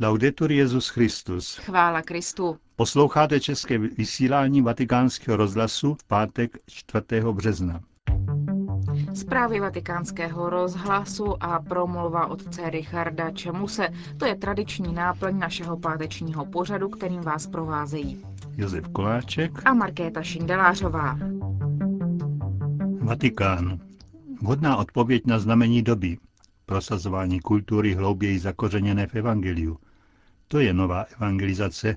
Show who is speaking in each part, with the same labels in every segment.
Speaker 1: Laudetur Jezus Christus.
Speaker 2: Chvála Kristu.
Speaker 1: Posloucháte české vysílání Vatikánského rozhlasu v pátek 4. března.
Speaker 2: Zprávy vatikánského rozhlasu a promluva otce Richarda Čemuse. To je tradiční náplň našeho pátečního pořadu, kterým vás provázejí
Speaker 1: Josef Koláček
Speaker 2: a Markéta Šindelářová.
Speaker 1: Vatikán. Vhodná odpověď na znamení doby. Prosazování kultury hlouběji zakořeněné v Evangeliu. To je nová evangelizace,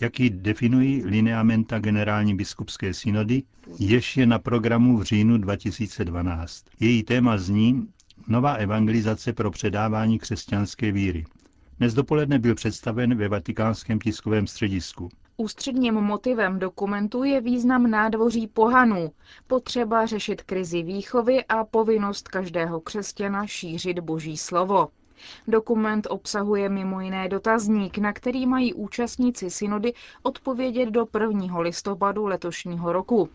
Speaker 1: jaký definují lineamenta generální biskupské synody, jež je na programu v říjnu 2012. Její téma zní Nová evangelizace pro předávání křesťanské víry. Dnes dopoledne byl představen ve vatikánském tiskovém středisku.
Speaker 2: Ústředním motivem dokumentu je význam nádvoří pohanů, potřeba řešit krizi výchovy a povinnost každého křesťana šířit boží slovo. Dokument obsahuje mimo jiné dotazník, na který mají účastníci synody odpovědět do 1. listopadu letošního roku.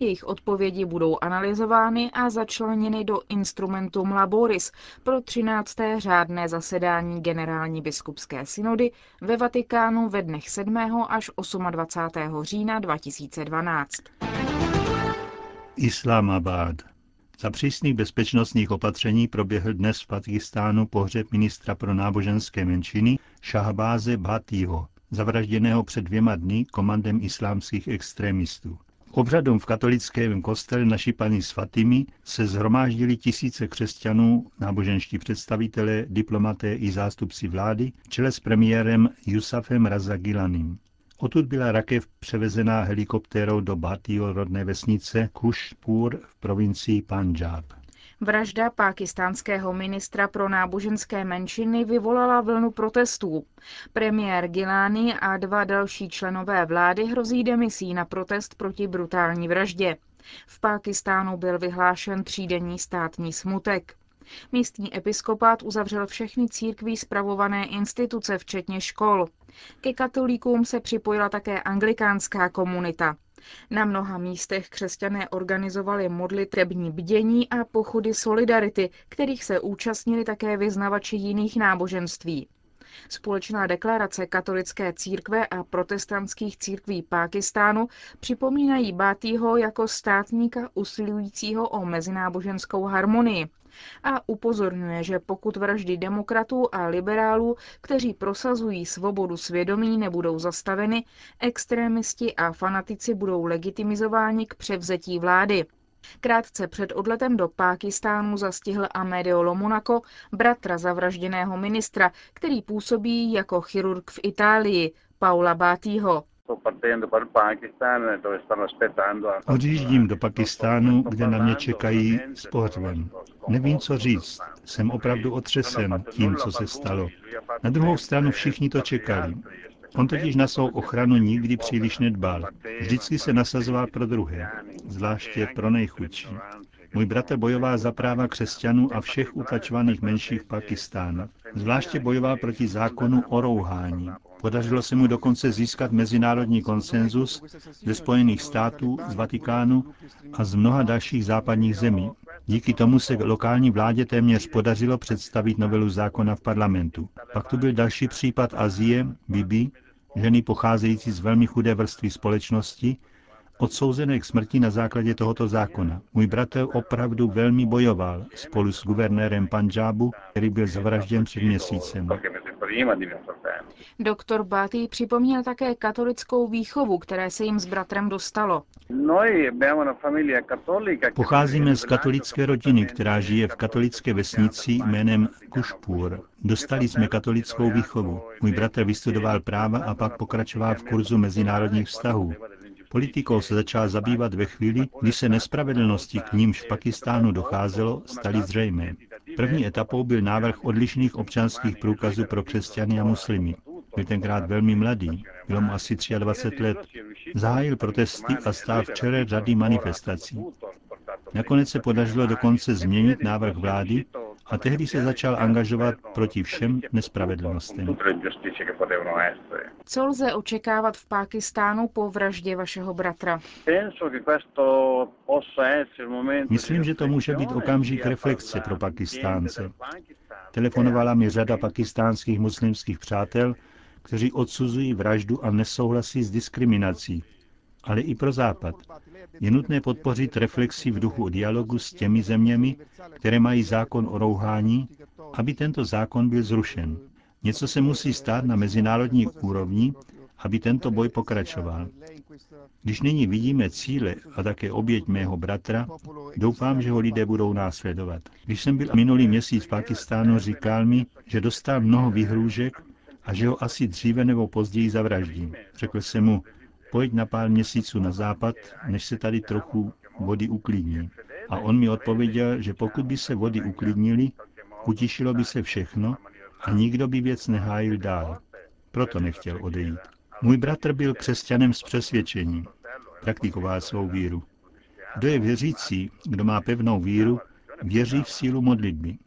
Speaker 2: Jejich odpovědi budou analyzovány a začleněny do Instrumentum Laboris pro 13. řádné zasedání Generální biskupské synody ve Vatikánu ve dnech 7. až 28. října 2012.
Speaker 1: Islamabad. Za přísných bezpečnostních opatření proběhl dnes v Pakistánu pohřeb ministra pro náboženské menšiny Šahbáze Bhatího, zavražděného před dvěma dny komandem islámských extremistů. Obřadům v katolickém kostele naší paní Svatými se zhromáždili tisíce křesťanů, náboženští představitelé, diplomaté i zástupci vlády, čele s premiérem Jusafem Razagilanim. Odtud byla rakev převezená helikoptérou do Bhatího rodné vesnice Kushpur v provincii Punjab.
Speaker 2: Vražda pákistánského ministra pro náboženské menšiny vyvolala vlnu protestů. Premiér Gilani a dva další členové vlády hrozí demisí na protest proti brutální vraždě. V Pákistánu byl vyhlášen třídenní státní smutek. Místní episkopát uzavřel všechny církví spravované instituce, včetně škol. Ke katolíkům se připojila také anglikánská komunita. Na mnoha místech křesťané organizovali modlitební bdění a pochody solidarity, kterých se účastnili také vyznavači jiných náboženství. Společná deklarace katolické církve a protestantských církví Pákistánu připomínají Bátýho jako státníka usilujícího o mezináboženskou harmonii a upozorňuje, že pokud vraždy demokratů a liberálů, kteří prosazují svobodu svědomí, nebudou zastaveny, extrémisti a fanatici budou legitimizováni k převzetí vlády. Krátce před odletem do Pákistánu zastihl Amedeo Lomunaco, bratra zavražděného ministra, který působí jako chirurg v Itálii, Paula Bátýho.
Speaker 1: Odjíždím do Pakistánu, kde na mě čekají s pohřbem. Nevím, co říct. Jsem opravdu otřesen tím, co se stalo. Na druhou stranu všichni to čekali. On totiž na svou ochranu nikdy příliš nedbal. Vždycky se nasazoval pro druhé, zvláště pro nejchudší. Můj bratr bojoval za práva křesťanů a všech utlačovaných menších Pakistánu. Zvláště bojoval proti zákonu o rouhání. Podařilo se mu dokonce získat mezinárodní konsenzus ze Spojených států, z Vatikánu a z mnoha dalších západních zemí. Díky tomu se lokální vládě téměř podařilo představit novelu zákona v parlamentu. Pak tu byl další případ Azie, Bibi, ženy pocházející z velmi chudé vrstvy společnosti, odsouzené k smrti na základě tohoto zákona. Můj bratr opravdu velmi bojoval spolu s guvernérem Panžábu, který byl zavražděn před měsícem.
Speaker 2: Doktor Bátý připomněl také katolickou výchovu, které se jim s bratrem dostalo.
Speaker 1: Pocházíme z katolické rodiny, která žije v katolické vesnici jménem Kušpur. Dostali jsme katolickou výchovu. Můj bratr vystudoval práva a pak pokračoval v kurzu mezinárodních vztahů. Politikou se začal zabývat ve chvíli, kdy se nespravedlnosti, k nímž v Pakistánu docházelo, staly zřejmé. První etapou byl návrh odlišných občanských průkazů pro křesťany a muslimy. Byl tenkrát velmi mladý, bylo mu asi 23 let. Zahájil protesty a stál v čele řady manifestací. Nakonec se podařilo dokonce změnit návrh vlády a tehdy se začal angažovat proti všem nespravedlnostem.
Speaker 2: Co lze očekávat v Pákistánu po vraždě vašeho bratra?
Speaker 1: Myslím, že to může být okamžik reflexe pro Pakistánce. Telefonovala mi řada pakistánských muslimských přátel, kteří odsuzují vraždu a nesouhlasí s diskriminací. Ale i pro Západ. Je nutné podpořit reflexi v duchu dialogu s těmi zeměmi, které mají zákon o rouhání, aby tento zákon byl zrušen. Něco se musí stát na mezinárodní úrovni, aby tento boj pokračoval. Když nyní vidíme cíle a také oběť mého bratra, doufám, že ho lidé budou následovat. Když jsem byl minulý měsíc v Pakistánu, říkal mi, že dostal mnoho vyhrůžek a že ho asi dříve nebo později zavraždím. Řekl jsem mu, pojď na pár měsíců na západ, než se tady trochu vody uklidní. A on mi odpověděl, že pokud by se vody uklidnily, utišilo by se všechno a nikdo by věc nehájil dál. Proto nechtěl odejít. Můj bratr byl křesťanem s přesvědčením. Praktikoval svou víru. Kdo je věřící, kdo má pevnou víru, věří v sílu modlitby.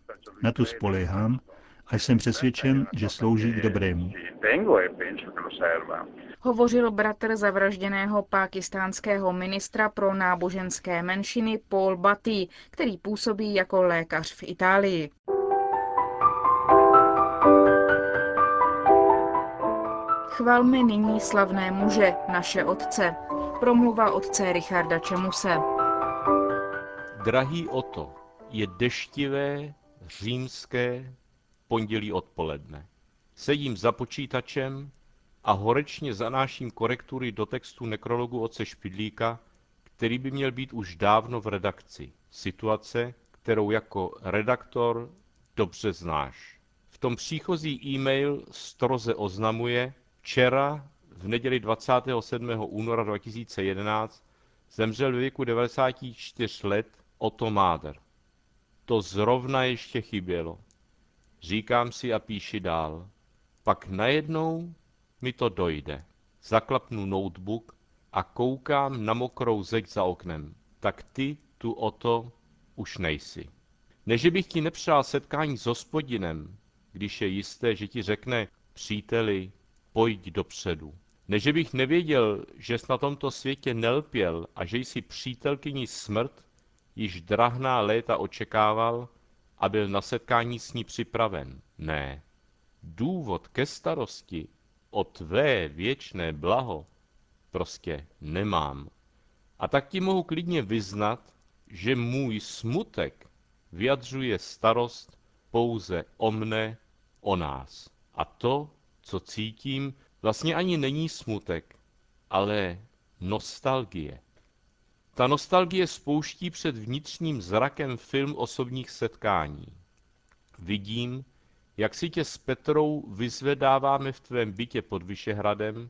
Speaker 1: Na tu spoléhám a jsem přesvědčen, že slouží k dobrému.
Speaker 2: Hovořil bratr zavražděného pákistánského ministra pro náboženské menšiny Paul Batty, který působí jako lékař v Itálii. Chvalme nyní slavné muže, naše otce. Promluva otce Richarda Čemuse.
Speaker 3: Drahý Oto, je deštivé, římské pondělí odpoledne. Sedím za počítačem a horečně zanáším korektury do textu nekrologu oce Špidlíka, který by měl být už dávno v redakci. Situace, kterou jako redaktor dobře znáš. V tom příchozí e-mail stroze oznamuje, Včera, v neděli 27. února 2011, zemřel ve věku 94 let Otto Máder. To zrovna ještě chybělo. Říkám si a píši dál. Pak najednou mi to dojde. Zaklapnu notebook a koukám na mokrou zeď za oknem. Tak ty tu o to už nejsi. Neže bych ti nepřál setkání s hospodinem, když je jisté, že ti řekne, příteli, pojď dopředu. Neže bych nevěděl, že jsi na tomto světě nelpěl a že jsi přítelkyní smrt, již drahná léta očekával a byl na setkání s ní připraven. Ne. Důvod ke starosti o tvé věčné blaho prostě nemám. A tak ti mohu klidně vyznat, že můj smutek vyjadřuje starost pouze o mne, o nás. A to co cítím, vlastně ani není smutek, ale nostalgie. Ta nostalgie spouští před vnitřním zrakem film osobních setkání. Vidím, jak si tě s Petrou vyzvedáváme v tvém bytě pod Vyšehradem,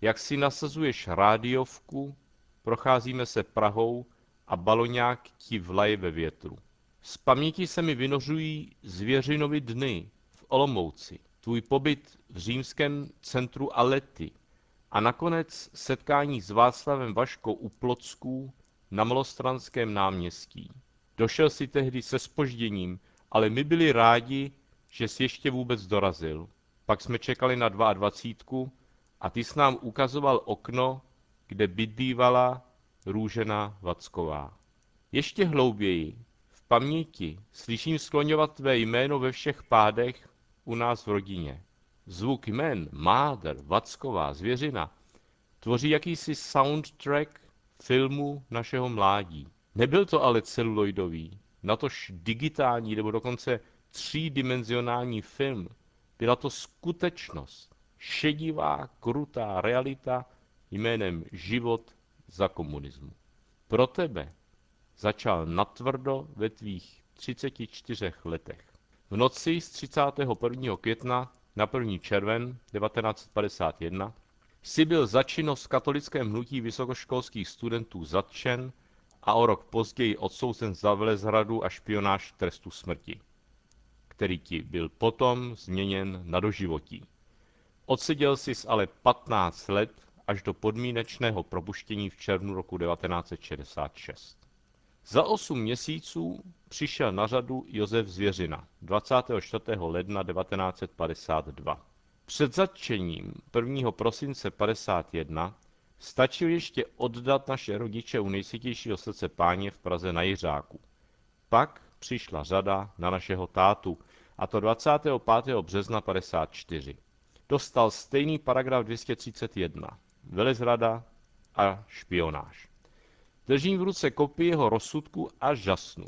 Speaker 3: jak si nasazuješ rádiovku, procházíme se Prahou a baloňák ti vlaje ve větru. Z paměti se mi vynořují zvěřinovi dny v Olomouci, tvůj pobyt v římském centru Alety a nakonec setkání s Václavem Vaškou u Plocků na Malostranském náměstí. Došel si tehdy se spožděním, ale my byli rádi, že jsi ještě vůbec dorazil. Pak jsme čekali na 22 a ty s nám ukazoval okno, kde bydlívala Růžena Vacková. Ještě hlouběji, v paměti, slyším skloňovat tvé jméno ve všech pádech u nás v rodině. Zvuk jmen Máder, Vacková, Zvěřina tvoří jakýsi soundtrack filmu našeho mládí. Nebyl to ale celuloidový, natož digitální nebo dokonce třídimenzionální film. Byla to skutečnost, šedivá, krutá realita jménem život za komunismu. Pro tebe začal natvrdo ve tvých 34 letech. V noci z 31. května na 1. červen 1951 si byl za činnost v katolickém hnutí vysokoškolských studentů zatčen a o rok později odsouzen za velezradu a špionáž trestu smrti, který ti byl potom změněn na doživotí. Odseděl si ale 15 let až do podmínečného propuštění v červnu roku 1966. Za osm měsíců přišel na řadu Josef Zvěřina 24. ledna 1952. Před zatčením 1. prosince 51 stačil ještě oddat naše rodiče u nejsvětějšího srdce páně v Praze na Jiřáku. Pak přišla řada na našeho tátu a to 25. března 54. Dostal stejný paragraf 231. Velezrada a špionáž. Držím v ruce kopii jeho rozsudku a žasnu.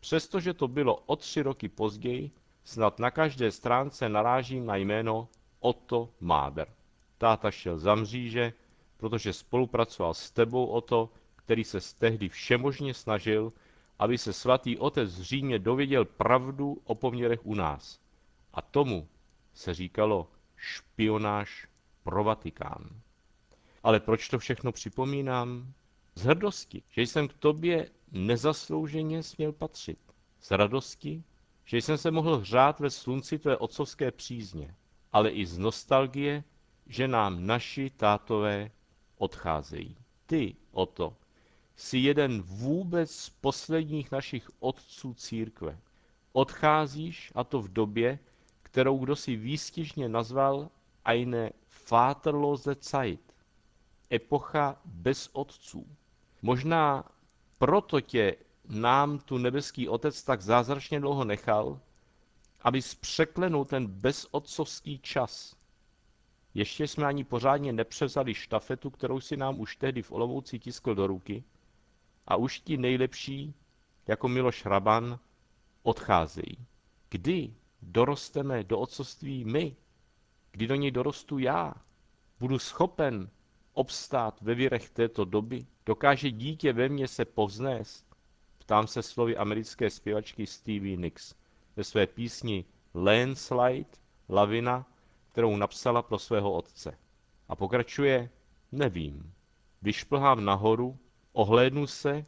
Speaker 3: Přestože to bylo o tři roky později, snad na každé stránce narážím na jméno Otto Máder. Táta šel za mříže, protože spolupracoval s tebou o to, který se tehdy všemožně snažil, aby se svatý otec v Římě dověděl pravdu o poměrech u nás. A tomu se říkalo špionáž pro Vatikán. Ale proč to všechno připomínám? Z hrdosti, že jsem k tobě nezaslouženě směl patřit. Z radosti, že jsem se mohl hřát ve slunci tvé otcovské přízně, ale i z nostalgie, že nám naši tátové odcházejí. Ty, o to, jsi jeden vůbec z posledních našich otců církve. Odcházíš, a to v době, kterou kdo si výstižně nazval eine Vaterlose Zeit, epocha bez otců. Možná proto tě nám tu nebeský otec tak zázračně dlouho nechal, aby překlenul ten bezotcovský čas. Ještě jsme ani pořádně nepřevzali štafetu, kterou si nám už tehdy v Olomouci tiskl do ruky, a už ti nejlepší, jako Miloš Hraban, odcházejí. Kdy dorosteme do otcovství my? Kdy do něj dorostu já? Budu schopen obstát ve virech této doby? Dokáže dítě ve mně se povznést? Ptám se slovy americké zpěvačky Stevie Nicks ve své písni Landslide, lavina, kterou napsala pro svého otce. A pokračuje, nevím. Vyšplhám nahoru, ohlédnu se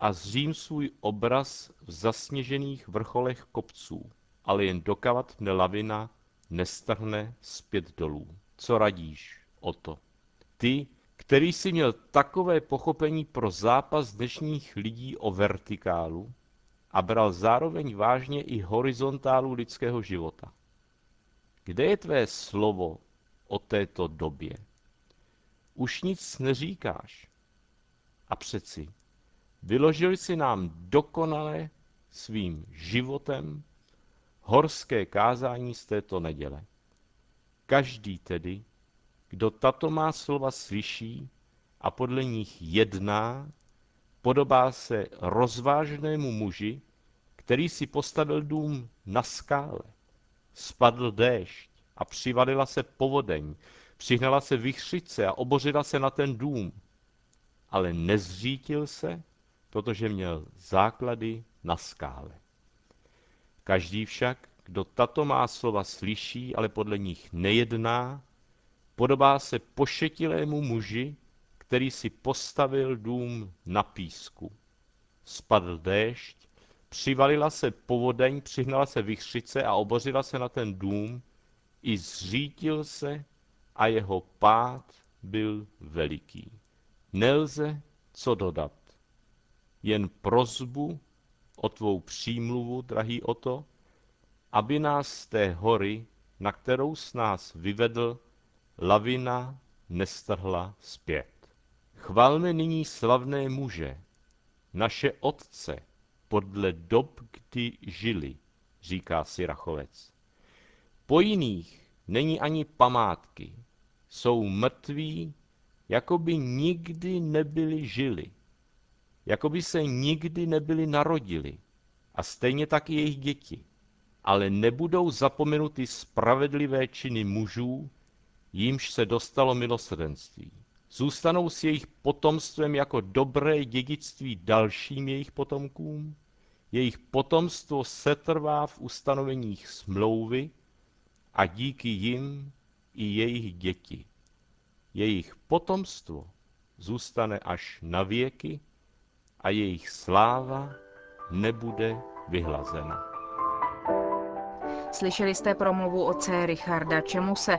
Speaker 3: a zřím svůj obraz v zasněžených vrcholech kopců, ale jen dokavat mne lavina nestrhne zpět dolů. Co radíš o to? Ty, který si měl takové pochopení pro zápas dnešních lidí o vertikálu a bral zároveň vážně i horizontálu lidského života. Kde je tvé slovo o této době? Už nic neříkáš. A přeci, vyložil si nám dokonale svým životem horské kázání z této neděle. Každý tedy, kdo tato má slova slyší a podle nich jedná, podobá se rozvážnému muži, který si postavil dům na skále. Spadl déšť a přivalila se povodeň, přihnala se vychřice a obořila se na ten dům. Ale nezřítil se, protože měl základy na skále. Každý však, kdo tato má slova slyší, ale podle nich nejedná, podobá se pošetilému muži, který si postavil dům na písku. Spadl déšť, přivalila se povodeň, přihnala se vychřice a obořila se na ten dům, i zřítil se a jeho pád byl veliký. Nelze co dodat. Jen prozbu o tvou přímluvu, drahý Oto, aby nás z té hory, na kterou s nás vyvedl, lavina nestrhla zpět. Chvalme nyní slavné muže, naše otce, podle dob, kdy žili, říká si Rachovec. Po jiných není ani památky, jsou mrtví, jako by nikdy nebyli žili, jako by se nikdy nebyli narodili, a stejně tak i jejich děti. Ale nebudou zapomenuty spravedlivé činy mužů, jímž se dostalo milosrdenství. Zůstanou s jejich potomstvem jako dobré dědictví dalším jejich potomkům, jejich potomstvo setrvá v ustanoveních smlouvy a díky jim i jejich děti. Jejich potomstvo zůstane až na věky a jejich sláva nebude vyhlazena.
Speaker 2: Slyšeli jste promluvu otce Richarda Čemuse,